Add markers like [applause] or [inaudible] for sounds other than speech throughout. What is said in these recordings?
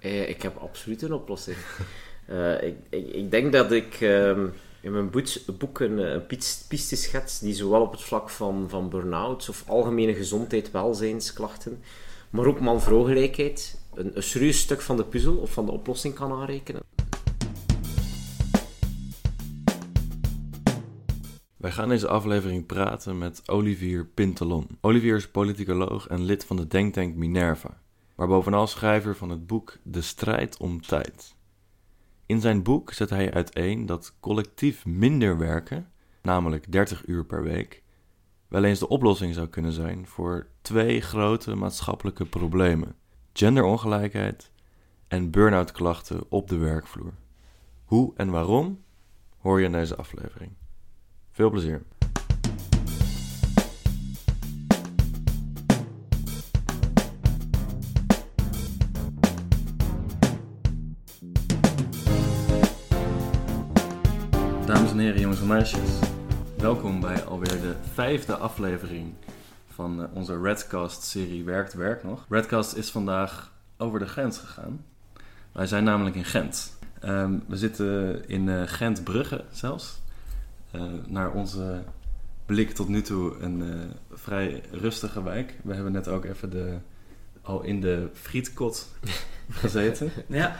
Ik heb absoluut een oplossing. [laughs] Eh, ik, ik, ik denk dat ik ehm, in mijn boek een, een pis- piste schets die zowel op het vlak van, van burn-outs of algemene gezondheid, welzijnsklachten, maar ook man-vrouw-gelijkheid een, een serieus stuk van de puzzel of van de oplossing kan aanrekenen. Wij gaan deze aflevering praten met Olivier Pintelon. Olivier is politicoloog en lid van de denktank Minerva, maar bovenal schrijver van het boek De strijd om tijd. In zijn boek zet hij uiteen dat collectief minder werken, namelijk 30 uur per week, wel eens de oplossing zou kunnen zijn voor twee grote maatschappelijke problemen: genderongelijkheid en burn-out klachten op de werkvloer. Hoe en waarom hoor je in deze aflevering. Veel plezier. Dames en heren, jongens en meisjes. Welkom bij alweer de vijfde aflevering van eh, onze Redcast-serie Werkt Werk nog. Redcast is vandaag over de grens gegaan. Wij zijn namelijk in Gent. Ehm, we zitten in eh, Gent-Brugge zelfs. Eh, naar onze blik tot nu toe een vrij rustige wijk. We hebben net ook even de, al in de frietkot gezeten. [laughs] Ja,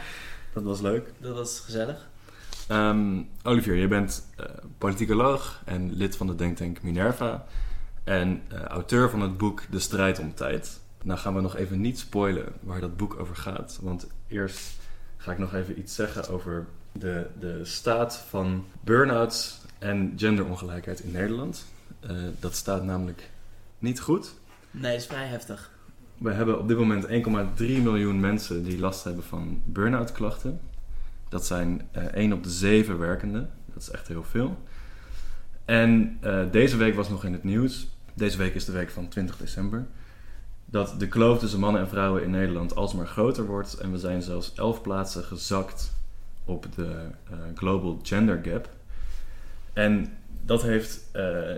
Dat was leuk. dat was gezellig. Ehm, Olivier, je bent eh, politicoloog en lid van de denktank Minerva. En eh, auteur van het boek De strijd om tijd. Nou gaan we nog even niet spoilen waar dat boek over gaat. Want eerst ga ik nog even iets zeggen over de, de staat van burn-outs en genderongelijkheid in Nederland. Eh, dat staat namelijk niet goed. Nee, is vrij heftig. We hebben op dit moment 1,3 miljoen mensen die last hebben van burn-out klachten. Dat zijn eh 1 op de 7 werkenden. Dat is echt heel veel. En eh, deze week was nog in het nieuws. Deze week is de week van 20 december. Dat de kloof tussen mannen en vrouwen in Nederland alsmaar groter wordt. En we zijn zelfs 11 plaatsen gezakt op de eh, Global Gender Gap. En dat heeft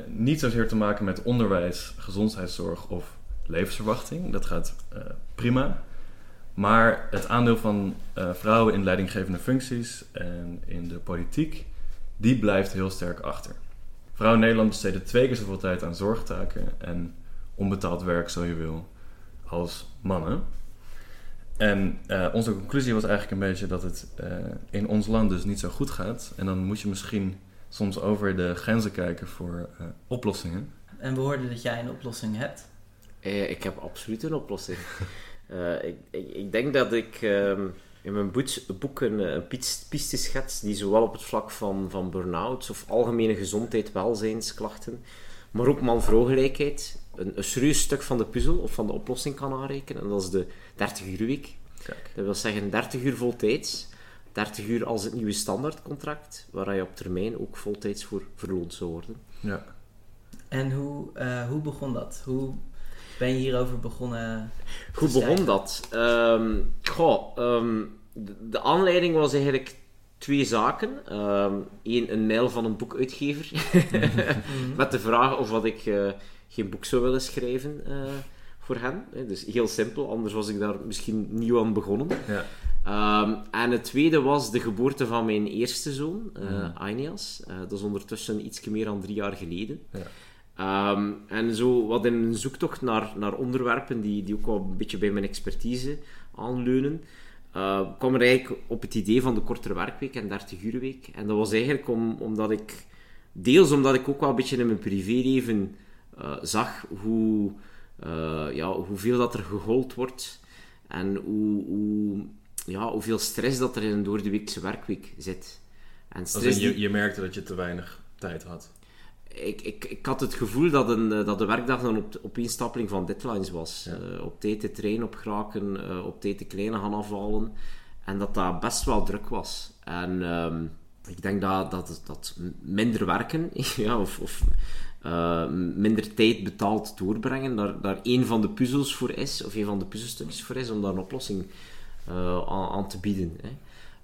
niet zozeer te maken met onderwijs, gezondheidszorg of levensverwachting. Dat gaat prima. Maar het aandeel van eh, vrouwen in leidinggevende functies en in de politiek, die blijft heel sterk achter. Vrouwen in Nederland besteden twee keer zoveel tijd aan zorgtaken en onbetaald werk, zo je wil, als mannen. En eh, onze conclusie was eigenlijk een beetje dat het eh, in ons land dus niet zo goed gaat. En dan moet je misschien soms over de grenzen kijken voor eh, oplossingen. En we hoorden dat jij een oplossing hebt. Eh, ik heb absoluut een oplossing. [laughs] Eh, ik, ik, ik denk dat ik ehm, in mijn boek een, een pis- piste schets die zowel op het vlak van, van burn-outs of algemene gezondheid, welzijnsklachten, maar ook man-vrouw-gelijkheid een, een serieus stuk van de puzzel of van de oplossing kan aanrekenen. En dat is de 30 uur week. Kijk. Dat wil zeggen 30 uur voltijds, 30 uur als het nieuwe standaardcontract, waar je op termijn ook voltijds voor verloond zou worden. Ja. En hoe, eh, hoe begon dat? Hoe ben je hierover begonnen? Hoe begon dat? Ehm, goh, ehm, de, de aanleiding was eigenlijk twee zaken. Ehm Eén, een mail van een boekuitgever [laughs] [laughs] met de vraag of wat ik eh, geen boek zou willen schrijven eh, voor hen. Dus heel simpel, anders was ik daar misschien nieuw aan begonnen. Ja. Ehm, en het tweede was de geboorte van mijn eerste zoon, eh Mhm. Aeneas. Eh, dat is ondertussen iets meer dan drie jaar geleden. Ja. Ehm, en zo wat in een zoektocht naar, naar onderwerpen die, die ook wel een beetje bij mijn expertise aanleunen, eh, kwam er eigenlijk op het idee van de kortere werkweek en 30 uur week. En dat was eigenlijk om, omdat ik, deels omdat ik ook wel een beetje in mijn privéleven eh, zag hoe, eh, ja, hoeveel dat er gehold wordt en hoe, hoe, ja, hoeveel stress dat er in een door de weekse werkweek zit. En stress je, je merkte dat je te weinig tijd had. Ik, ik, ik had het gevoel dat, een, eh, dat de werkdag dan op, opeenstapeling van deadlines was. Ja. Eh, op tijd de trein opgeraken, eh, op tijd de kleine gaan afhalen. En dat dat best wel druk was. En ehm, ik denk dat, dat, dat minder werken, [laughs] ja, of, of minder tijd betaald doorbrengen, daar, daar één van de puzzels voor is, of een van de puzzelstukjes voor is, om daar een oplossing aan, aan te bieden. Hè.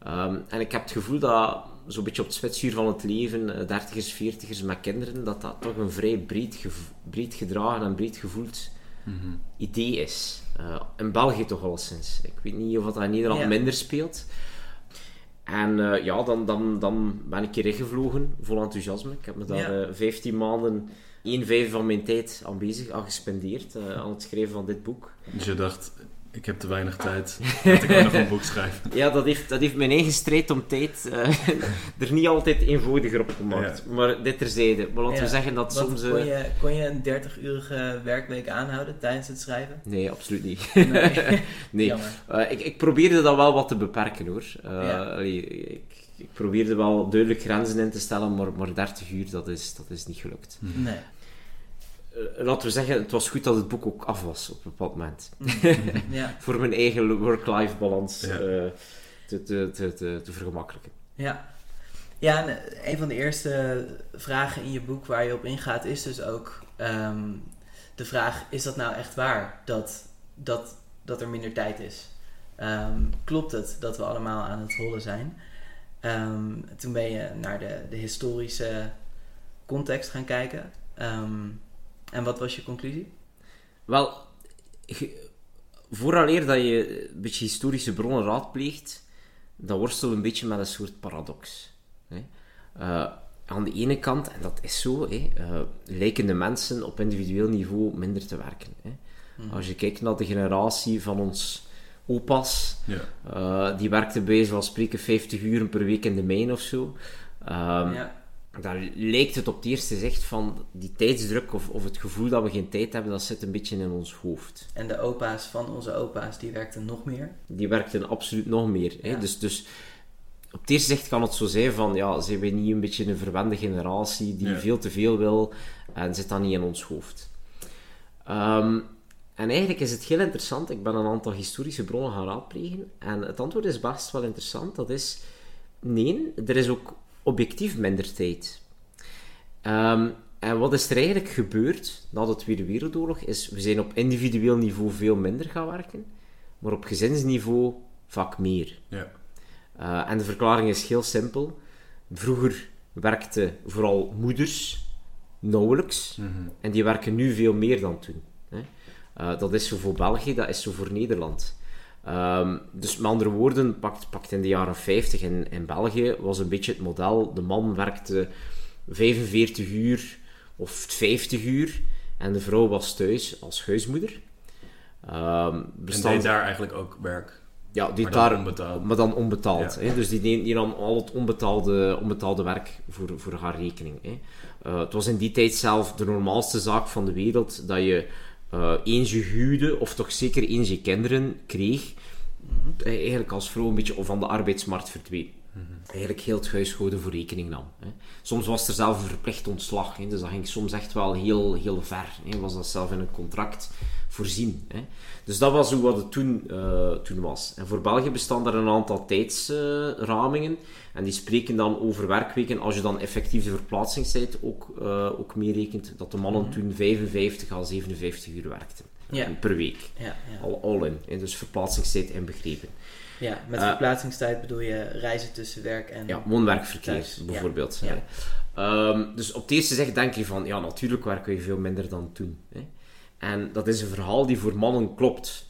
Ehm, en ik heb het gevoel dat zo'n beetje op het spitsuur van het leven, eh, dertigers, veertigers met kinderen, dat dat toch een vrij breed, breed gedragen en breed gevoeld Mhm. idee is. Eh, in België toch alleszins. Ik weet niet of dat in Nederland Ja. minder speelt. En eh, ja, dan, dan, dan ben ik hierheen gevlogen, vol enthousiasme. Ik heb me daar Ja. eh 15 maanden, 1 vijf van mijn tijd aan bezig, aan gespendeerd, eh, aan het schrijven van dit boek. Dus je dacht, ik heb te weinig tijd, dat ik nog een [laughs] boek schrijf. Ja, dat heeft, dat heeft mijn eigen strijd om tijd eh, [laughs] er niet altijd eenvoudiger op gemaakt. Maar dit terzijde. Maar laten we Ja. zeggen dat Wat, soms... eh, kon, je, kon je een 30-urige werkweek aanhouden tijdens het schrijven? Nee, absoluut niet. Nee. [laughs] Eh, ik, ik probeerde dat wel wat te beperken hoor. Eh, Ja. allee, ik, ik probeerde wel duidelijk grenzen in te stellen, maar, maar 30 uur, dat is, dat is niet gelukt. Nee. Eh, laten we zeggen, het was goed dat het boek ook af was op een bepaald moment. [laughs] Ja. [laughs] Voor mijn eigen work-life balans Ja. eh, te, te, te, te, te vergemakkelijken. Ja. Ja, en eh, een van de eerste vragen in je boek waar je op ingaat is dus ook ehm, de vraag: is dat nou echt waar dat, dat, dat er minder tijd is? Ehm, klopt het dat we allemaal aan het rollen zijn? Ehm, toen ben je naar de, de historische context gaan kijken. Ehm, en wat was je conclusie? Wel, ge- vooraleer dat je een beetje historische bronnen raadpleegt, dan worstelen we een beetje met een soort paradox. Hè. Eh, aan de ene kant, en dat is zo, hè, eh, lijken de mensen op individueel niveau minder te werken. Hè. Als je kijkt naar de generatie van ons opa's, Ja. eh, die werkten bij van spreken 50 uur per week in de mijn of zo. Ehm, ja. Daar lijkt het op het eerste zicht van die tijdsdruk of, of het gevoel dat we geen tijd hebben, dat zit een beetje in ons hoofd. En de opa's van onze opa's, die werkten nog meer. Die werkten absoluut nog meer. Hè? Ja. Dus, dus op het eerste zicht kan het zo zijn van, ja, zijn wij niet een beetje een verwende generatie die Ja. veel te veel wil en zit dat niet in ons hoofd. Ehm, en eigenlijk is het heel interessant. Ik ben een aantal historische bronnen gaan raadplegen en het antwoord is best wel interessant. Dat is, nee, er is ook objectief minder tijd. Ehm, en wat is er eigenlijk gebeurd na de Tweede Wereldoorlog? Is, we zijn op individueel niveau veel minder gaan werken, maar op gezinsniveau vaak meer. Ja. Uh, en de verklaring is heel simpel. Vroeger werkten vooral moeders nauwelijks, Mhm. en die werken nu veel meer dan toen. Hè. Uh, dat is zo voor België, dat is zo voor Nederland. Um, dus met andere woorden, pakt, pakt in de jaren 50 in, in België was een beetje het model. De man werkte 45 uur of 50 uur en de vrouw was thuis als huismoeder. Um, bestand... En deed daar eigenlijk ook werk. Ja, die maar dan daar, onbetaald. Maar dan onbetaald. Ja. Hè? Dus die neemt hier dan al het onbetaalde, onbetaalde werk voor, voor haar rekening. Hè? Uh, het was in die tijd zelf de normaalste zaak van de wereld dat je uh, eens je huwde, of toch zeker eens je kinderen kreeg, mm-hmm. eigenlijk als vrouw een beetje van de arbeidsmarkt verdween. Eigenlijk heel het huishouden voor rekening nam. Hè? Soms was er zelf een verplicht ontslag, hè? dus dat ging soms echt wel heel, heel ver. Hè? Was dat zelf in een contract voorzien. Hè? Dus dat was hoe wat het toen, uh, toen was. En voor België bestaan er een aantal tijdsramingen. Uh, en die spreken dan over werkweken als je dan effectief de verplaatsingstijd ook, uh, ook meerekent. Dat de mannen mm-hmm. toen 55 à 57 uur werkten. Ja. Per week. Ja, ja. All, all in. En dus verplaatsingstijd inbegrepen. Ja, met verplaatsingstijd bedoel je reizen tussen werk en... Ja, woon-werkverkeer bijvoorbeeld. Ja. Um, dus op het eerste zicht denk je van, ja, natuurlijk werken we veel minder dan toen. Hè. En dat is een verhaal die voor mannen klopt.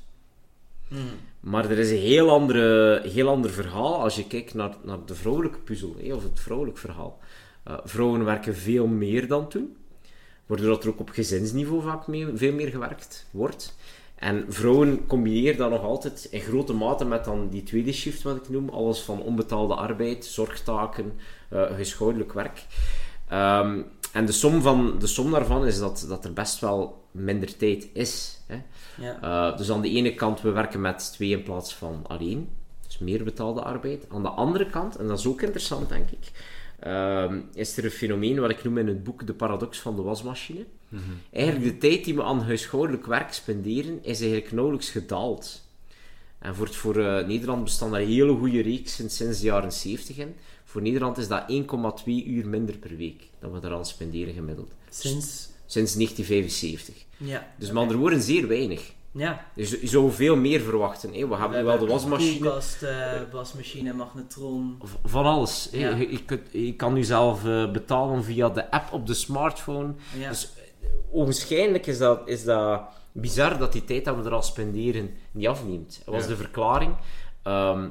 Mm. Maar er is een heel, andere, heel ander verhaal als je kijkt naar, naar de vrouwelijke puzzel, of het vrouwelijk verhaal. Uh, vrouwen werken veel meer dan toen, waardoor er ook op gezinsniveau vaak mee, veel meer gewerkt wordt. En vrouwen combineren dat nog altijd in grote mate met dan die tweede shift, wat ik noem. Alles van onbetaalde arbeid, zorgtaken, uh, huishoudelijk werk. Um, en de som, van, de som daarvan is dat, dat er best wel minder tijd is. Hè. Ja. Uh, dus aan de ene kant, we werken met twee in plaats van alleen. Dus meer betaalde arbeid. Aan de andere kant, en dat is ook interessant, denk ik, uh, is er een fenomeen wat ik noem in het boek de paradox van de wasmachine. Mm-hmm. Eigenlijk de tijd die we aan huishoudelijk werk spenderen, is eigenlijk nauwelijks gedaald. En voor, het, voor uh, Nederland bestaan daar een hele goede reeks sinds de jaren 70 in. Voor Nederland is dat 1,2 uur minder per week dat we daaraan spenderen gemiddeld. Sinds? Sinds 1975. Ja. Dus met andere woorden, zeer weinig. Ja. Dus je zou veel meer verwachten. Hè. We hebben nu wel de wasmachine. Koelkast, uh, wasmachine, magnetron. Van alles. Ja. Je, je, kunt, je, kan nu zelf uh, betalen via de app op de smartphone. Ja. Dus ogenschijnlijk is dat, is dat bizar dat die tijd dat we er al spenderen niet afneemt. Dat was Ja. de verklaring. Ehm,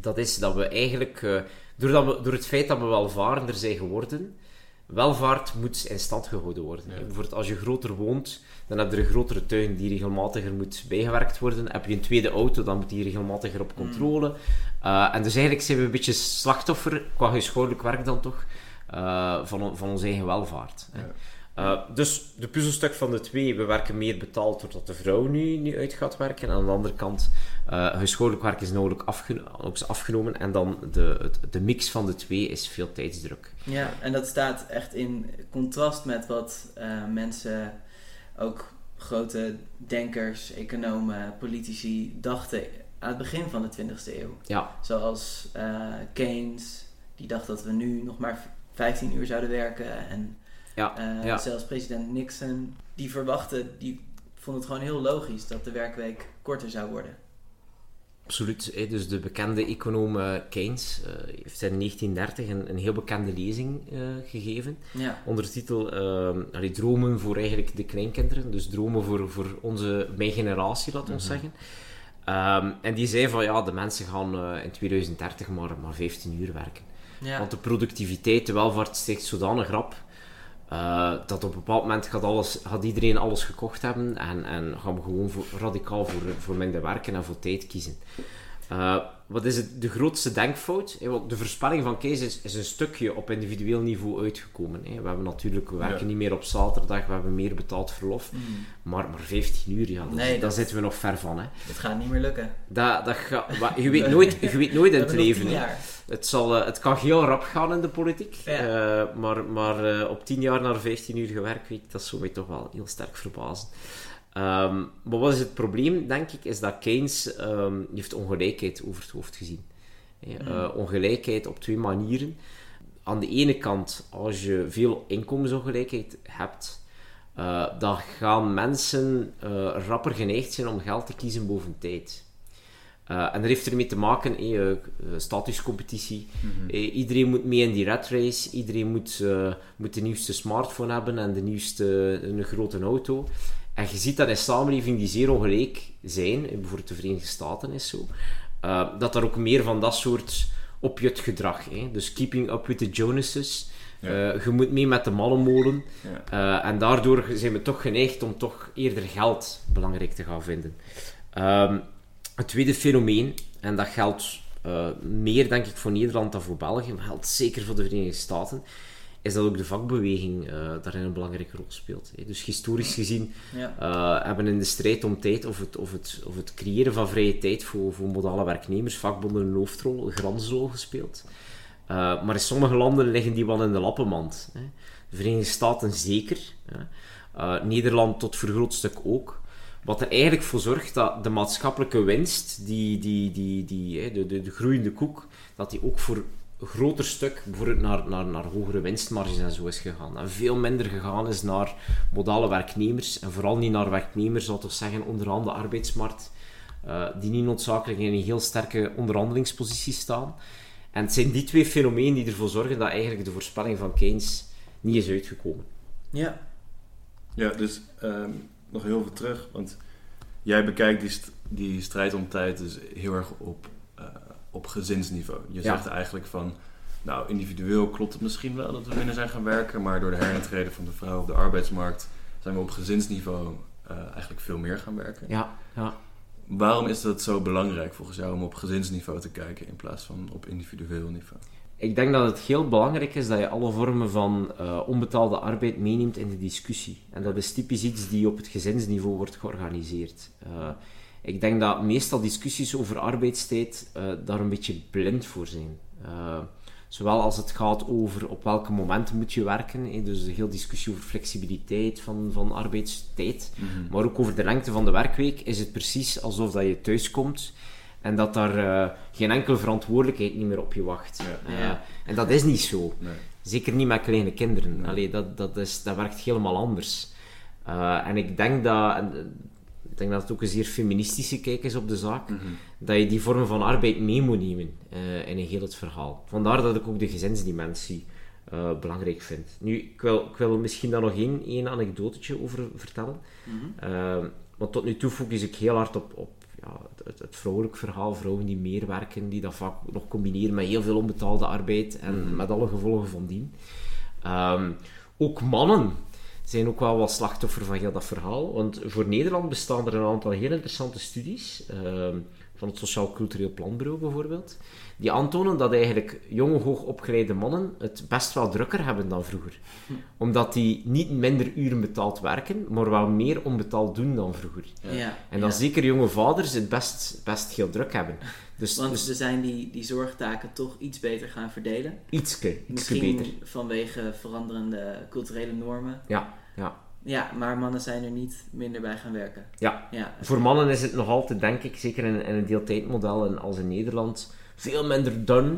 dat is dat we eigenlijk, eh, doordat we, door het feit dat we welvarender zijn geworden, welvaart moet in stand gehouden worden. Ja. Bijvoorbeeld als je groter woont, dan heb je een grotere tuin die regelmatiger moet bijgewerkt worden. Heb je een tweede auto, dan moet die regelmatiger op controle. Eh, en dus eigenlijk zijn we een beetje slachtoffer, qua huishoudelijk werk dan toch, eh, van, van onze eigen welvaart. hè. Eh, dus de puzzelstuk van de twee, we werken meer betaald doordat de vrouw nu, nu uit gaat werken. En aan de andere kant, eh huishoudelijk werk is nauwelijks afgeno- afgenomen. En dan de, het- de mix van de twee is veel tijdsdruk. Ja, en dat staat echt in contrast met wat eh, mensen, ook grote denkers, economen, politici, dachten aan het begin van de 20e eeuw. Ja, Zoals Keynes, die dacht dat we nu nog maar 15 uur zouden werken. En ja, eh, ja. zelfs president Nixon, die verwachtte, die vond het gewoon heel logisch dat de werkweek korter zou worden. absoluut. Dus de bekende econoom eh, Keynes eh, heeft in 1930 een, een heel bekende lezing gegeven. Ja, onder de titel allee, Dromen voor eigenlijk de kleinkinderen. Dus dromen voor, voor onze, mijn generatie, laat ons zeggen. Ehm, en die zei van ja, de mensen gaan in 2030 maar, maar 15 uur werken. ja. Want de productiviteit, de welvaart steekt zodanig rap. Eh, dat op een bepaald moment gaat, alles, gaat iedereen alles gekocht hebben en, en gaan we gewoon radicaal voor, voor minder werken en voor tijd kiezen. Eh, wat is het, de grootste denkfout? Eh, want de voorspelling van Kees is, is een stukje op individueel niveau uitgekomen. hè. We hebben natuurlijk, we werken Ja. niet meer op zaterdag, we hebben meer betaald verlof. Mm, Maar, maar 15 uur, ja, dat, Nee, daar dat- zitten we nog ver van. Hè. het gaat niet meer lukken. Dat, dat ga, je, weet nooit, je weet nooit in het leven. 10 hè. jaar. Het, zal, eh, het kan heel rap gaan in de politiek, Ja. maar, maar op 10 jaar naar 15 uur werkweek, dat zou mij toch wel heel sterk verbazen. Ehm, maar wat is het probleem, denk ik, is dat Keynes die heeft ongelijkheid over het hoofd gezien. Eh, ongelijkheid op twee manieren. Aan de ene kant, als je veel inkomensongelijkheid hebt, eh, dan gaan mensen eh, rapper geneigd zijn om geld te kiezen boven tijd. En dat heeft ermee te maken, eh, eh, statuscompetitie. Eh, iedereen moet mee in die rat race. Iedereen moet, moet de nieuwste smartphone hebben en de nieuwste een grote auto. En je ziet dat in samenlevingen die zeer ongelijk zijn, bijvoorbeeld de Verenigde Staten is zo, eh, dat er ook meer van dat soort opjutgedrag. hè. Dus keeping up with the Joneses. Ja. Eh, je moet mee met de mannenmolen. Ja. Eh, en daardoor zijn we toch geneigd om toch eerder geld belangrijk te gaan vinden. Ehm, het tweede fenomeen, en dat geldt meer denk ik voor Nederland dan voor België, maar geldt zeker voor de Verenigde Staten, is dat ook de vakbeweging eh, daarin een belangrijke rol speelt. hè. Dus historisch gezien Ja. eh, hebben in de strijd om tijd, of het, of het, of het creëren van vrije tijd voor, voor modale werknemers, vakbonden een hoofdrol, een grandsrol gespeeld. Eh, maar in sommige landen liggen die wel in de lappenmand. Hè. De Verenigde Staten zeker. Hè. Nederland tot voor groot stuk ook. Wat er eigenlijk voor zorgt dat de maatschappelijke winst, die, die, die, die, hè, de, de, de groeiende koek, dat die ook voor groter stuk bijvoorbeeld naar, naar, naar hogere winstmarges en zo is gegaan. En veel minder gegaan is naar modale werknemers. En vooral niet naar werknemers, zou ik toch zeggen, onderaan de arbeidsmarkt. eh, die niet noodzakelijk in een heel sterke onderhandelingspositie staan. En het zijn die twee fenomenen die ervoor zorgen dat eigenlijk de voorspelling van Keynes niet is uitgekomen. Ja. Ja, dus ehm, nog heel veel terug. Want jij bekijkt die, st- die strijd om tijd dus heel erg op, eh, op gezinsniveau. Je Ja. zegt eigenlijk van, nou, individueel klopt het misschien wel dat we minder zijn gaan werken, maar door de herintreden van de vrouw op de arbeidsmarkt zijn we op gezinsniveau eh, eigenlijk veel meer gaan werken. Ja, ja. Waarom is dat zo belangrijk volgens jou om op gezinsniveau te kijken in plaats van op individueel niveau? Ik denk dat het heel belangrijk is dat je alle vormen van eh, onbetaalde arbeid meeneemt in de discussie. En dat is typisch iets die op het gezinsniveau wordt georganiseerd. Eh, ik denk dat meestal discussies over arbeidstijd eh, daar een beetje blind voor zijn. Eh, zowel als het gaat over op welke momenten moet je werken, dus de hele discussie over flexibiliteit van, van arbeidstijd, maar ook over de lengte van de werkweek, is het precies alsof dat je thuiskomt en dat daar eh, geen enkele verantwoordelijkheid niet meer op je wacht. Ja. Ja. en dat is niet zo. Nee. Zeker niet met kleine kinderen. Nee. Allee, dat, dat, is, dat werkt helemaal anders. En ik denk dat... en, ik denk dat het ook een zeer feministische kijk is op de zaak. Mhm. Dat je die vorm van arbeid mee moet nemen eh, in een heel het verhaal. Vandaar dat ik ook de gezinsdimensie eh, belangrijk vind. Nu, ik wil, ik wil misschien daar nog één, één anekdotetje over vertellen. Ehm, want tot nu toe focus ik heel hard op, op ja, het, het vrouwelijk verhaal. Vrouwen die meer werken, die dat vaak nog combineren met heel veel onbetaalde arbeid en Mhm. met alle gevolgen van dien. Ehm, ook mannen zijn ook wel wat slachtoffer van heel dat verhaal. Want voor Nederland bestaan er een aantal heel interessante studies. ehm, van het Sociaal Cultureel Planbureau bijvoorbeeld. Die aantonen dat eigenlijk jonge, hoogopgeleide mannen het best wel drukker hebben dan vroeger. Omdat die niet minder uren betaald werken, maar wel meer onbetaald doen dan vroeger. Ja. En dan ja. zeker jonge vaders het best, best heel druk hebben. Dus, Want dus we zijn die, die zorgtaken toch iets beter gaan verdelen. ietske, ietske Misschien beter. vanwege veranderende culturele normen. Ja, ja. Ja, maar mannen zijn er niet minder bij gaan werken. Ja. Ja, Voor mannen is het nog altijd, denk ik, zeker in, in een deeltijdmodel en als in Nederland, veel minder done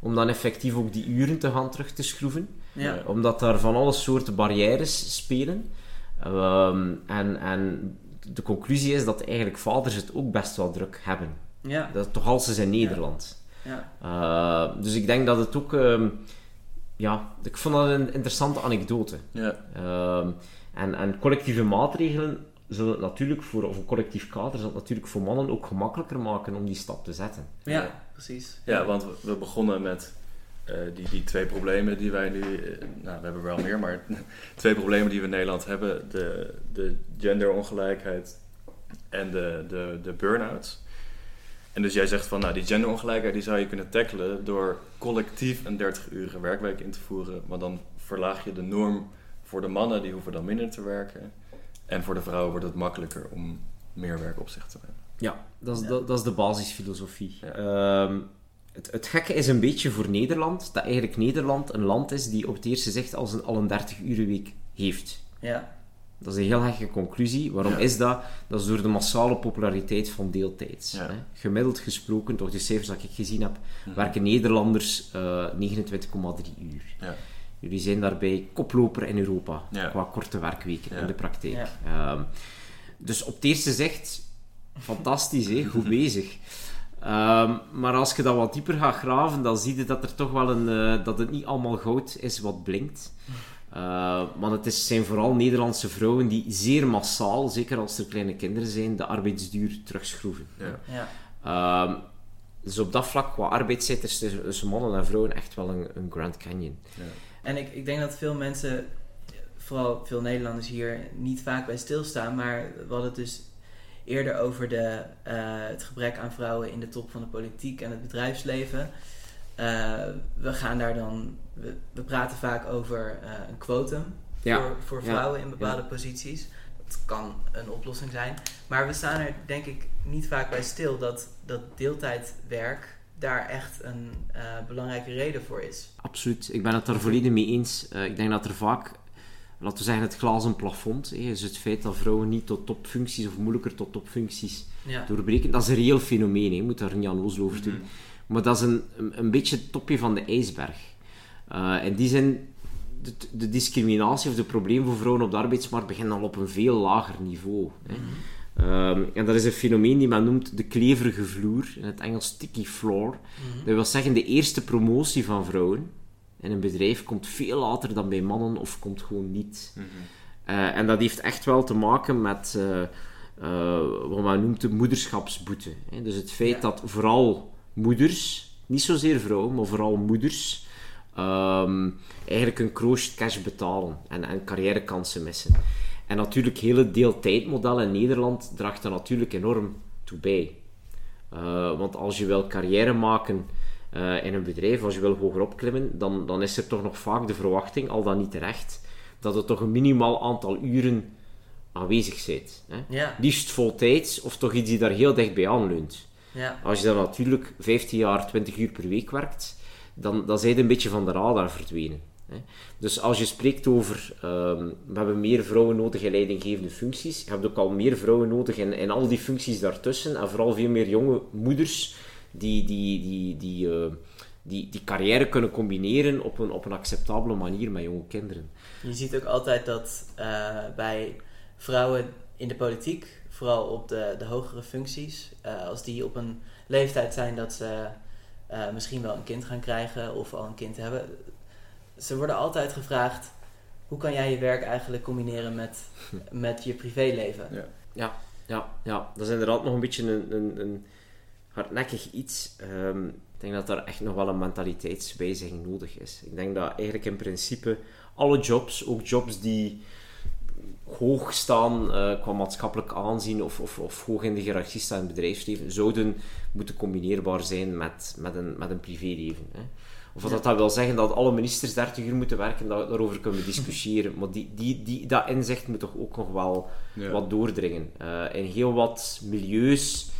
om dan effectief ook die uren te gaan terug te schroeven. ja. Eh, omdat daar van alle soorten barrières spelen. Ehm, en, en de conclusie is dat eigenlijk vaders het ook best wel druk hebben. ja, Dat toch als ze in Nederland. ja. Eh, dus ik denk dat het ook... ehm, ja, ik vond dat een interessante anekdote. Ja. Ehm, en, en collectieve maatregelen zullen het natuurlijk voor, of een collectief kader zal het natuurlijk voor mannen ook gemakkelijker maken om die stap te zetten. ja, precies. Ja, want we- begonnen met eh, die, die twee problemen die wij nu... eh, nou, we hebben wel meer, maar [laughs] twee problemen die we in Nederland hebben. De, de genderongelijkheid en de, de, de burn-outs. En dus jij zegt van, nou, die genderongelijkheid die zou je kunnen tackelen door collectief een 30-urige werkweek in te voeren. Maar dan verlaag je de norm voor de mannen, die hoeven dan minder te werken. En voor de vrouwen wordt het makkelijker om meer werk op zich te nemen. Ja, dat is, Ja. Dat, dat is de basisfilosofie. Ja. Ehm, het, het gekke is een beetje voor Nederland, dat eigenlijk Nederland een land is die op het eerste zicht als een, al een 30-uren week heeft. Ja, Dat is een heel gekke conclusie. Waarom Ja. is dat? Dat is door de massale populariteit van deeltijds. Ja. Hè. Gemiddeld gesproken, toch de cijfers dat ik gezien heb, Mhm. werken Nederlanders eh 29,3 uur. Ja. Jullie zijn daarbij koploper in Europa Ja. qua korte werkweken Ja. in de praktijk. Ja. Ehm, dus op het eerste zicht, fantastisch, hè? goed [laughs] bezig. Ehm, maar als je dat wat dieper gaat graven, dan zie je dat er toch wel een, eh, dat het niet allemaal goud is wat blinkt. Uh, want het is, zijn vooral Nederlandse vrouwen die zeer massaal, zeker als er kleine kinderen zijn, de arbeidsduur terugschroeven. Ja. ja, Ehm, dus op dat vlak, qua arbeidstijd, is tussen tussen mannen en vrouwen echt wel een, een Grand Canyon. En ik, ik denk dat veel mensen, vooral veel Nederlanders hier, niet vaak bij stilstaan. Maar we hadden het dus eerder over de, eh, het gebrek aan vrouwen in de top van de politiek en het bedrijfsleven. Eh, we gaan daar dan, we, we praten vaak over eh, een quotum Ja, voor, voor ja, vrouwen in bepaalde posities. Dat kan een oplossing zijn. Maar we staan er denk ik niet vaak bij stil dat, dat deeltijdwerk daar echt een eh, belangrijke reden voor is. Absoluut, ik ben het daar volledig mee eens. Eh, ik denk dat er vaak, laten we zeggen, het glazen plafond hè, is het feit dat vrouwen niet tot topfuncties of moeilijker tot topfuncties doorbreken. Dat is een reëel fenomeen, hè. je moet daar niet aan onnozel over doen. Maar dat is een, een, een beetje het topje van de ijsberg. Eh, in die zin, de, de discriminatie of de problemen voor vrouwen op de arbeidsmarkt beginnen al op een veel lager niveau. Hè. Ehm, en dat is een fenomeen die men noemt de kleverige vloer, in het Engels sticky floor. Mhm. Dat wil zeggen, de eerste promotie van vrouwen in een bedrijf komt veel later dan bij mannen of komt gewoon niet. Mhm. Eh, en dat heeft echt wel te maken met eh, wat men noemt de moederschapsboete. Hè. Dus het feit Ja. dat vooral moeders, niet zozeer vrouwen, maar vooral moeders, ehm, eigenlijk een kroost cash betalen en, en carrièrekansen missen. En natuurlijk, het hele deeltijdmodel in Nederland draagt daar natuurlijk enorm toe bij. Eh, want als je wil carrière maken eh, in een bedrijf, als je wil hoger opklimmen, dan, dan is er toch nog vaak de verwachting, al dan niet terecht, dat er toch een minimaal aantal uren aanwezig bent. Hè? ja, Liefst voltijds, of toch iets die daar heel dicht bij aanleunt. ja, Als je dan natuurlijk 15 jaar, 20 uur per week werkt, dan, dan zijn een beetje van de radar verdwenen. Dus als je spreekt over, ehm, we hebben meer vrouwen nodig in leidinggevende functies, je hebt ook al meer vrouwen nodig in, in al die functies daartussen, en vooral veel meer jonge moeders die, die, die, die, eh, die, die carrière kunnen combineren op een, op een acceptabele manier met jonge kinderen. Je ziet ook altijd dat eh, bij vrouwen in de politiek, vooral op de, de hogere functies, eh, als die op een leeftijd zijn dat ze eh, misschien wel een kind gaan krijgen of al een kind hebben, ze worden altijd gevraagd: hoe kan jij je werk eigenlijk combineren met, [laughs] met je privéleven? Ja. Ja, ja, dat is inderdaad nog een beetje een, een, een hardnekkig iets. Ehm, ik denk dat daar echt nog wel een mentaliteitswijziging nodig is. Ik denk dat eigenlijk in principe alle jobs, ook jobs die hoog staan eh, qua maatschappelijk aanzien of, of, of hoog in de hiërarchie staan in het bedrijfsleven, zouden moeten combineerbaar zijn met, met, een, met een privéleven. Hè. Of dat dat wil zeggen dat alle ministers 30 uur moeten werken, dat, daarover kunnen we discussiëren. Maar die, die, die, dat inzicht moet toch ook nog wel Ja. wat doordringen. Eh, in heel wat milieus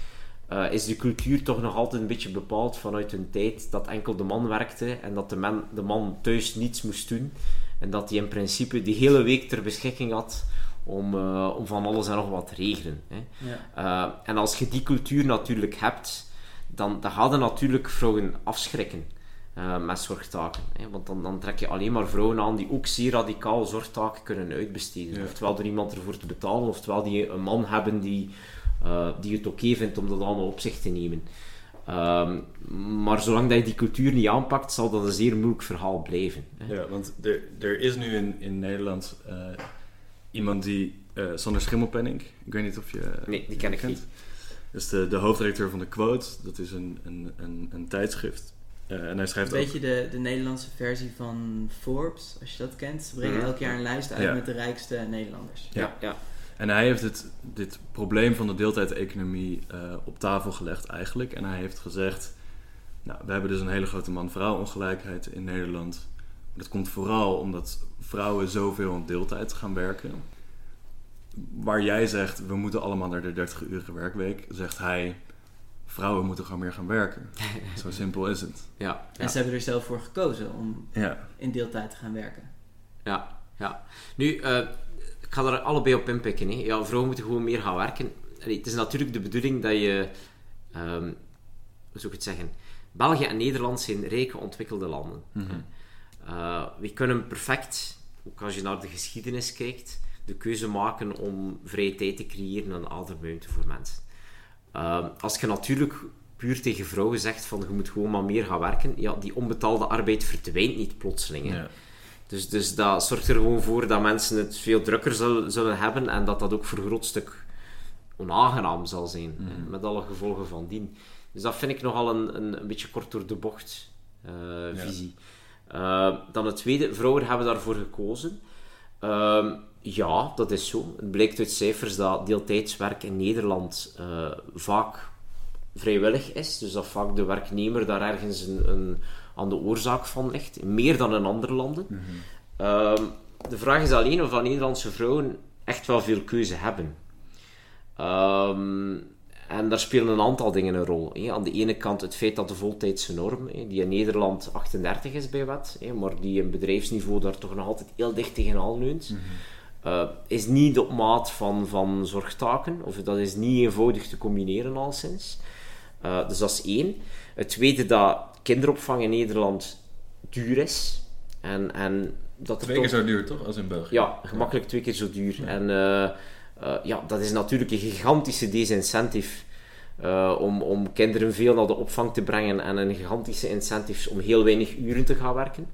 eh, is de cultuur toch nog altijd een beetje bepaald vanuit een tijd dat enkel de man werkte en dat de man, de man thuis niets moest doen. En dat hij in principe de hele week ter beschikking had om, eh, om van alles en nog wat te regelen. Hè. Ja. Eh, en als je die cultuur natuurlijk hebt, dan, dan gaat je natuurlijk vrouwen afschrikken eh, met zorgtaken. Hè? Want dan, dan trek je alleen maar vrouwen aan die ook zeer radicaal zorgtaken kunnen uitbesteden. Ja. Oftewel door iemand ervoor te betalen, oftewel die een man hebben die, eh, die het oké vindt om dat allemaal op zich te nemen. Ehm, maar zolang dat je die cultuur niet aanpakt, zal dat een zeer moeilijk verhaal blijven. Hè? Ja, want er, er is nu in, in Nederland eh, iemand die, eh Sander Schimmelpenning, ik weet niet of je Nee, die ken ik kent. niet. Dat is de, de hoofdredacteur van de Quote, dat is een, een, een, een tijdschrift. Eh, en hij Een schrijft ook... beetje de, de Nederlandse versie van Forbes, als je dat kent. Ze brengen Mhm. elk jaar een lijst uit Ja. met de rijkste Nederlanders. Ja, ja. En hij heeft dit, dit probleem van de deeltijdeconomie eh op tafel gelegd eigenlijk. En hij heeft gezegd, nou, we hebben dus een hele grote man-vrouw ongelijkheid in Nederland. Dat komt vooral omdat vrouwen zoveel in deeltijd gaan werken. Waar jij zegt, we moeten allemaal naar de 30-urige werkweek, zegt hij, vrouwen moeten gewoon meer gaan werken. [laughs] Zo simpel is het. ja, En ja. ze hebben er zelf voor gekozen om Ja, in deeltijd te gaan werken. Ja, ja. Nu, eh, ik ga er allebei op inpikken. Hè. Ja, vrouwen moeten gewoon meer gaan werken. Allee, het is natuurlijk de bedoeling dat je... ehm, hoe zou ik het zeggen? België en Nederland zijn rijke, ontwikkelde landen. Eh, we kunnen perfect, ook als je naar de geschiedenis kijkt, de keuze maken om vrije tijd te creëren en ademruimte voor mensen. Ehm, als je natuurlijk puur tegen vrouwen zegt van je moet gewoon maar meer gaan werken, ja, die onbetaalde arbeid verdwijnt niet plotseling. hè. ja. Dus, dus dat zorgt er gewoon voor dat mensen het veel drukker zullen, zullen hebben en dat dat ook voor een groot stuk onaangenaam zal zijn, Mhm. met alle gevolgen van dien. Dus dat vind ik nogal een, een, een beetje kort door de bocht eh, visie. Eh, dan het tweede, vrouwen hebben daarvoor gekozen. Ehm, ja, dat is zo. Het blijkt uit cijfers dat deeltijdswerk in Nederland eh, vaak vrijwillig is. Dus dat vaak de werknemer daar ergens een, een, aan de oorzaak van ligt. Meer dan in andere landen. Ehm, de vraag is alleen of Nederlandse vrouwen echt wel veel keuze hebben. Ehm, en daar spelen een aantal dingen een rol. hè. Aan de ene kant het feit dat de voltijdse norm, hè, die in Nederland 38 is bij wet, hè, maar die in bedrijfsniveau daar toch nog altijd heel dicht tegenaan leunt, eh, is niet op maat van, van zorgtaken, of dat is niet eenvoudig te combineren al sinds. Eh, dus dat is één. Het tweede, dat kinderopvang in Nederland duur is. En, en dat Twee keer toch- zo duur toch, als in België? ja, gemakkelijk twee keer zo duur. En eh, eh, ja, dat is natuurlijk een gigantische disincentive eh, om, om kinderen veel naar de opvang te brengen en een gigantische incentive om heel weinig uren te gaan werken.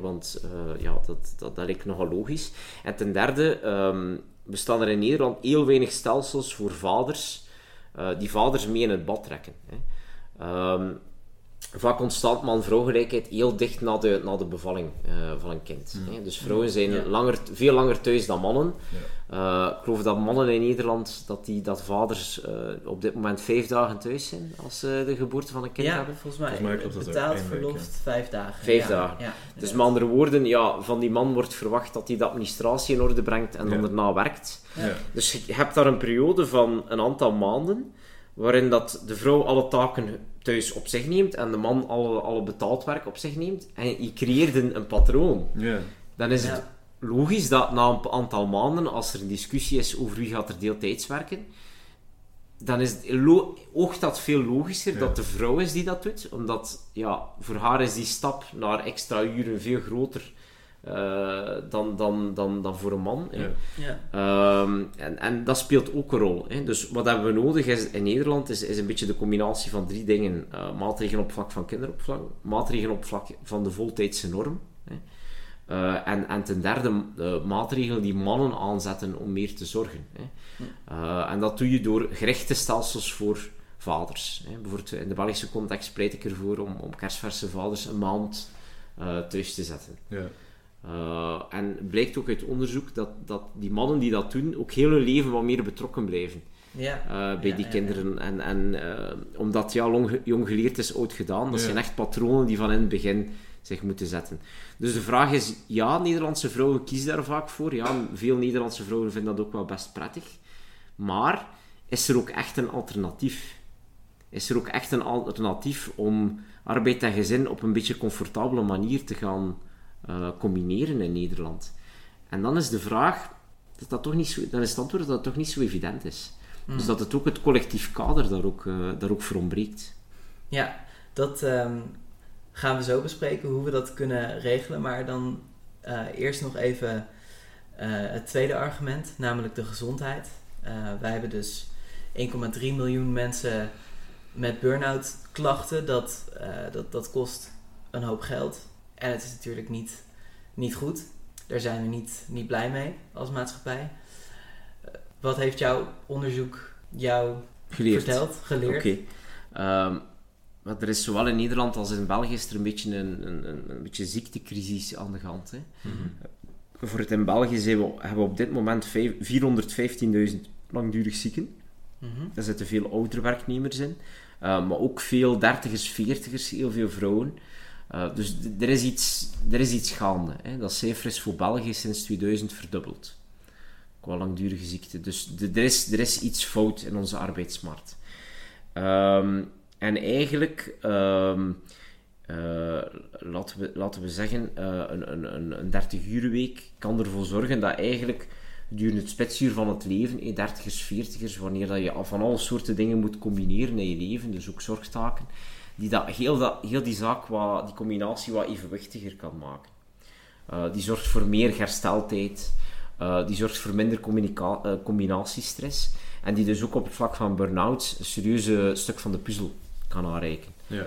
Want ja, dat, dat, dat lijkt nogal logisch. En ten derde ehm, bestaan er in Nederland heel weinig stelsels voor vaders die vaders mee in het bad trekken. Ehm, vaak ontstaat man-vrouwgelijkheid heel dicht na de, na de bevalling eh, van een kind. hè. Dus vrouwen zijn Ja. langer, veel langer thuis dan mannen. Eh, ik geloof dat mannen in Nederland, dat, die, dat vaders eh, op dit moment vijf dagen thuis zijn als ze de geboorte van een kind Ja, hebben. volgens mij, Volgens mij klopt dat betaald verlof vijf dagen. Vijf Ja, dagen. Ja, Dus met andere woorden, ja, van die man wordt verwacht dat hij de administratie in orde brengt en dan Ja. daarna werkt. Ja. Dus je hebt daar een periode van een aantal maanden waarin dat de vrouw alle taken thuis op zich neemt en de man alle, alle betaald werk op zich neemt. En je creëert een, een patroon. Ja. Dan is het logisch dat na een aantal maanden, als er een discussie is over wie gaat er deeltijds werken, dan is oogt dat veel logischer Ja. dat de vrouw is die dat doet. Omdat ja, voor haar is die stap naar extra uren veel groter eh, dan, dan, dan, dan voor een man. hè. Ja. Ja. Ehm, en, en dat speelt ook een rol. Hè. Dus wat hebben we nodig is, in Nederland is, is een beetje de combinatie van drie dingen. Eh, maatregelen op vlak van kinderopvang, maatregelen op vlak van de voltijdse norm. Hè. Uh, en, en ten derde, uh, maatregelen die mannen aanzetten om meer te zorgen. Hè. Uh, en dat doe je door gerichte stelsels voor vaders. Hè. Bijvoorbeeld in de Belgische context pleit ik ervoor om, om kerstverse vaders een maand thuis te zetten. Ja. Uh, en blijkt ook uit onderzoek dat, dat die mannen die dat doen ook heel hun leven wat meer betrokken blijven ja. uh, bij Ja, die ja, kinderen. En, en uh, omdat ja, long, jong geleerd is oud gedaan, dat Ja. zijn echt patronen die van in het begin zich moeten zetten. Dus de vraag is, ja, Nederlandse vrouwen kiezen daar vaak voor. Ja, veel Nederlandse vrouwen vinden dat ook wel best prettig. Maar is er ook echt een alternatief? Is er ook echt een alternatief om arbeid en gezin op een beetje comfortabele manier te gaan uh, combineren in Nederland? En dan is de vraag, dat, dat, toch niet zo, dan is het antwoord dat het toch niet zo evident is. Mm. Dus dat het ook het collectief kader daar ook, uh, daar ook voor ontbreekt. Ja, dat um, gaan we zo bespreken, hoe we dat kunnen regelen. Maar dan uh, eerst nog even het tweede argument, namelijk de gezondheid. Wij hebben dus 1,3 miljoen mensen met burn-out klachten. Dat, dat, dat kost een hoop geld. En het is natuurlijk niet, niet goed. Daar zijn we niet, niet blij mee als maatschappij. Wat heeft jouw onderzoek jou geleerd. verteld, geleerd? Oké. Okay. Um, maar er is zowel in Nederland als in België is er een beetje een, een, een, een beetje ziektecrisis aan de hand. Hè. Mm-hmm. Voor het in België zijn we, hebben we op dit moment 415.000 langdurig zieken. Mm-hmm. Daar zitten veel oudere werknemers in. Uh, maar ook veel dertigers, veertigers, heel veel vrouwen. Uh, dus er is iets, er is iets gaande. Hè. Dat cijfer is voor België sinds 2000 verdubbeld. Qua langdurige ziekte. Dus er, is, er is iets fout in onze arbeidsmarkt. Um, en eigenlijk, um, uh, laten, we, laten we zeggen, uh, een, een, een 30 uur week kan ervoor zorgen dat eigenlijk gedurende het spitsuur van het leven, eh, 30ers, 40ers, wanneer dat je van alle soorten dingen moet combineren in je leven, dus ook zorgtaken, die dat, heel, dat, heel die zaak, wat, die combinatie wat evenwichtiger kan maken. Uh, die zorgt voor meer hersteltijd, uh, die zorgt voor minder uh, combinatiestress en die dus ook op het vlak van burn-out een serieuze stuk van de puzzel kan aanreiken. Ja.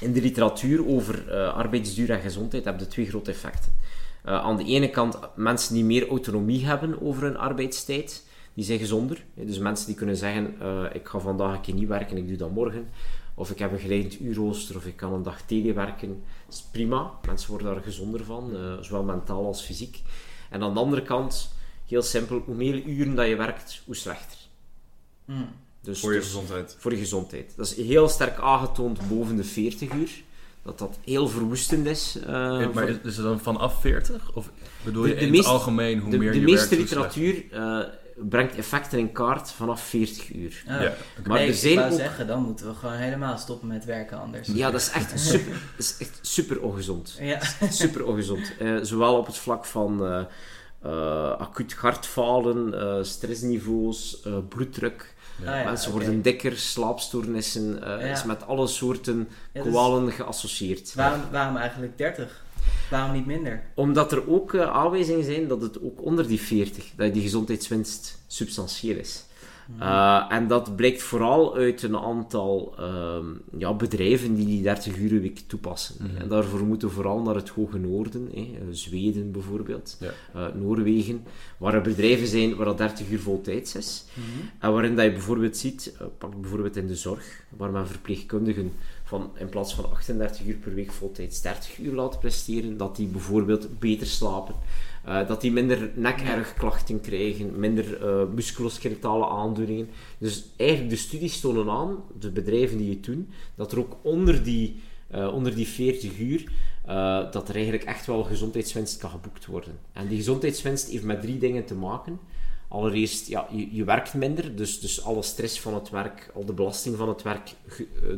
In de literatuur over uh, arbeidsduur en gezondheid heb je twee grote effecten. Aan de ene kant mensen die meer autonomie hebben over hun arbeidstijd, die zijn gezonder. Dus mensen die kunnen zeggen, ik ga vandaag een keer niet werken, ik doe dat morgen. Of ik heb een geleidend uurrooster, of ik kan een dag telewerken. Dat is prima, mensen worden daar gezonder van, uh, zowel mentaal als fysiek. En aan de andere kant, heel simpel, hoe meer uren dat je werkt, hoe slechter. Mm. Dus, voor je dus, gezondheid. Voor je gezondheid. Dat is heel sterk aangetoond boven de 40 uur. Dat dat heel verwoestend is. Uh, ja, maar voor... is het dan vanaf 40? Of bedoel je de, de in meest, het algemeen hoe de, meer de je meeste werkt, literatuur uh, brengt effecten in kaart vanaf 40 uur. Oh. Ja. Maar nee, er zijn ik wou ook... zeggen, dan moeten we gewoon helemaal stoppen met werken anders. Ja, dat is echt super, [laughs] dat is echt super ongezond. Ja. [laughs] Super ongezond. Uh, zowel op het vlak van uh, acuut hartfalen, stressniveaus, bloeddruk. Ja. Ah, ja, Mensen okay. worden dikker, slaapstoornissen, uh, ja. is met alle soorten ja, dus kwalen geassocieerd. Waarom, waarom eigenlijk 30? Waarom niet minder? Omdat er ook uh, aanwijzingen zijn dat het ook onder die 40, dat die gezondheidswinst substantieel is. Mm. Uh, en dat blijkt vooral uit een aantal um, ja, bedrijven die die 30 uur week toepassen. Mm. En daarvoor moeten we vooral naar het hoge noorden, hè, Zweden bijvoorbeeld, ja. uh, Noorwegen, waar er bedrijven zijn waar dat 30 uur voltijds is. Mm. En waarin dat je bijvoorbeeld ziet, uh, pak bijvoorbeeld in de zorg, waar men verpleegkundigen van in plaats van 38 uur per week voltijds 30 uur laat presteren, dat die bijvoorbeeld beter slapen. Uh, dat die minder nek-ergklachten krijgen, minder uh, musculoskeletale aandoeningen. Dus eigenlijk de studies tonen aan, de bedrijven die het doen, dat er ook onder die, uh, onder die 40 uur, dat er eigenlijk echt wel gezondheidswinst kan geboekt worden. En die gezondheidswinst heeft met drie dingen te maken. Allereerst, ja, je, je werkt minder, dus, dus alle stress van het werk, al de belasting van het werk,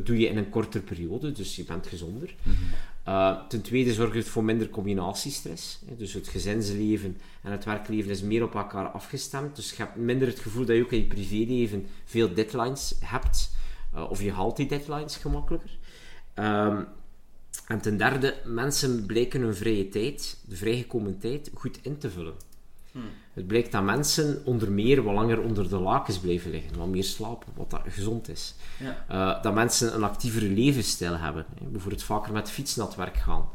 doe je in een kortere periode, dus je bent gezonder. Mm-hmm. Uh, ten tweede zorgt het voor minder combinatiestress. Hè. Dus het gezinsleven en het werkleven is meer op elkaar afgestemd. Dus je hebt minder het gevoel dat je ook in je privéleven veel deadlines hebt. Uh, of je haalt die deadlines gemakkelijker. Um, en ten derde, mensen blijken hun vrije tijd, de vrijgekomen tijd, goed in te vullen. Hmm. Het blijkt dat mensen onder meer wat langer onder de lakens blijven liggen, wat meer slapen, wat dat gezond is. Ja. Uh, dat mensen een actievere levensstijl hebben, hè. bijvoorbeeld vaker met fiets naar het werk gaan.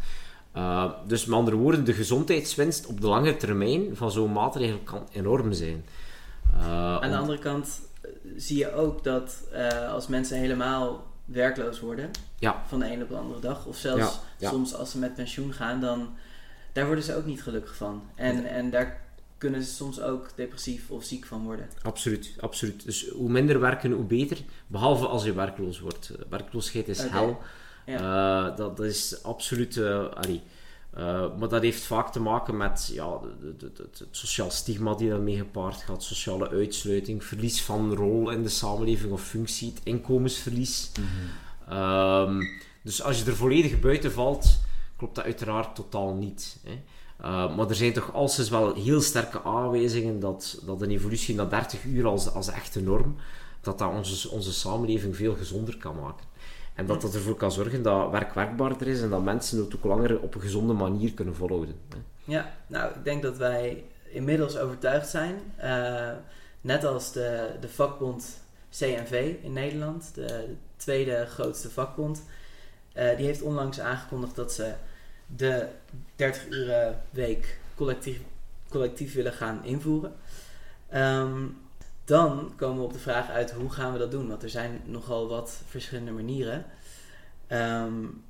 Uh, dus met andere woorden, de gezondheidswinst op de lange termijn van zo'n maatregel kan enorm zijn. Uh, Aan de andere kant eh, zie je ook dat als mensen helemaal werkloos worden, ja. van de ene op de andere dag, of zelfs ja. soms als ze met pensioen gaan, dan daar worden ze ook niet gelukkig van. En, en daar kunnen ze soms ook depressief of ziek van worden. Absoluut, absoluut. Dus hoe minder werken, hoe beter. Behalve als je werkloos wordt. Werkloosheid is okay. hel. Ja. Uh, dat, dat, is absoluut... Uh, allee, uh, maar dat heeft vaak te maken met ja, de, de, de, het sociaal stigma die daarmee gepaard gaat, sociale uitsluiting, verlies van rol in de samenleving of functie, het inkomensverlies. Mm -hmm. um, dus als je er volledig buiten valt, klopt dat uiteraard totaal niet. Hè. Uh, maar er zijn toch alsens wel heel sterke aanwijzingen dat, dat een evolutie naar 30 uur als, als echte norm, dat dat onze, onze samenleving veel gezonder kan maken. En dat dat ervoor kan zorgen dat werk werkbaarder is en dat mensen het ook langer op een gezonde manier kunnen volhouden. Ja, nou, ik denk dat wij inmiddels overtuigd zijn. Uh, net als de, de vakbond CNV in Nederland, de tweede grootste vakbond. Uh, die heeft onlangs aangekondigd dat ze de 30 uur week collectief, collectief willen gaan invoeren. Um, dan komen we op de vraag uit hoe gaan we dat doen? Want er zijn nogal wat verschillende manieren. Um,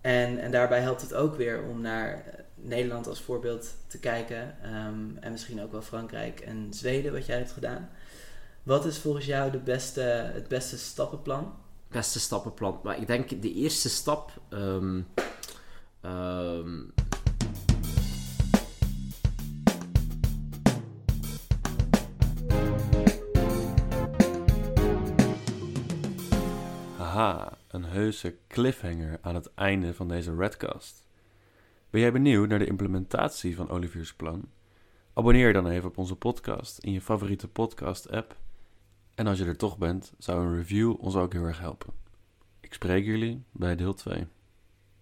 en, en daarbij helpt het ook weer om naar Nederland als voorbeeld te kijken. Um, en misschien ook wel Frankrijk en Zweden, wat jij hebt gedaan. Wat is volgens jou de beste, het beste stappenplan? Beste stappenplan. Maar ik denk de eerste stap. Um, Haha, een heuse cliffhanger aan het einde van deze Redcast. Ben jij benieuwd naar de implementatie van Olivier's plan? Abonneer dan even op onze podcast in je favoriete podcast-app. En als je er toch bent, zou een review ons ook heel erg helpen. Ik spreek jullie bij deel 2.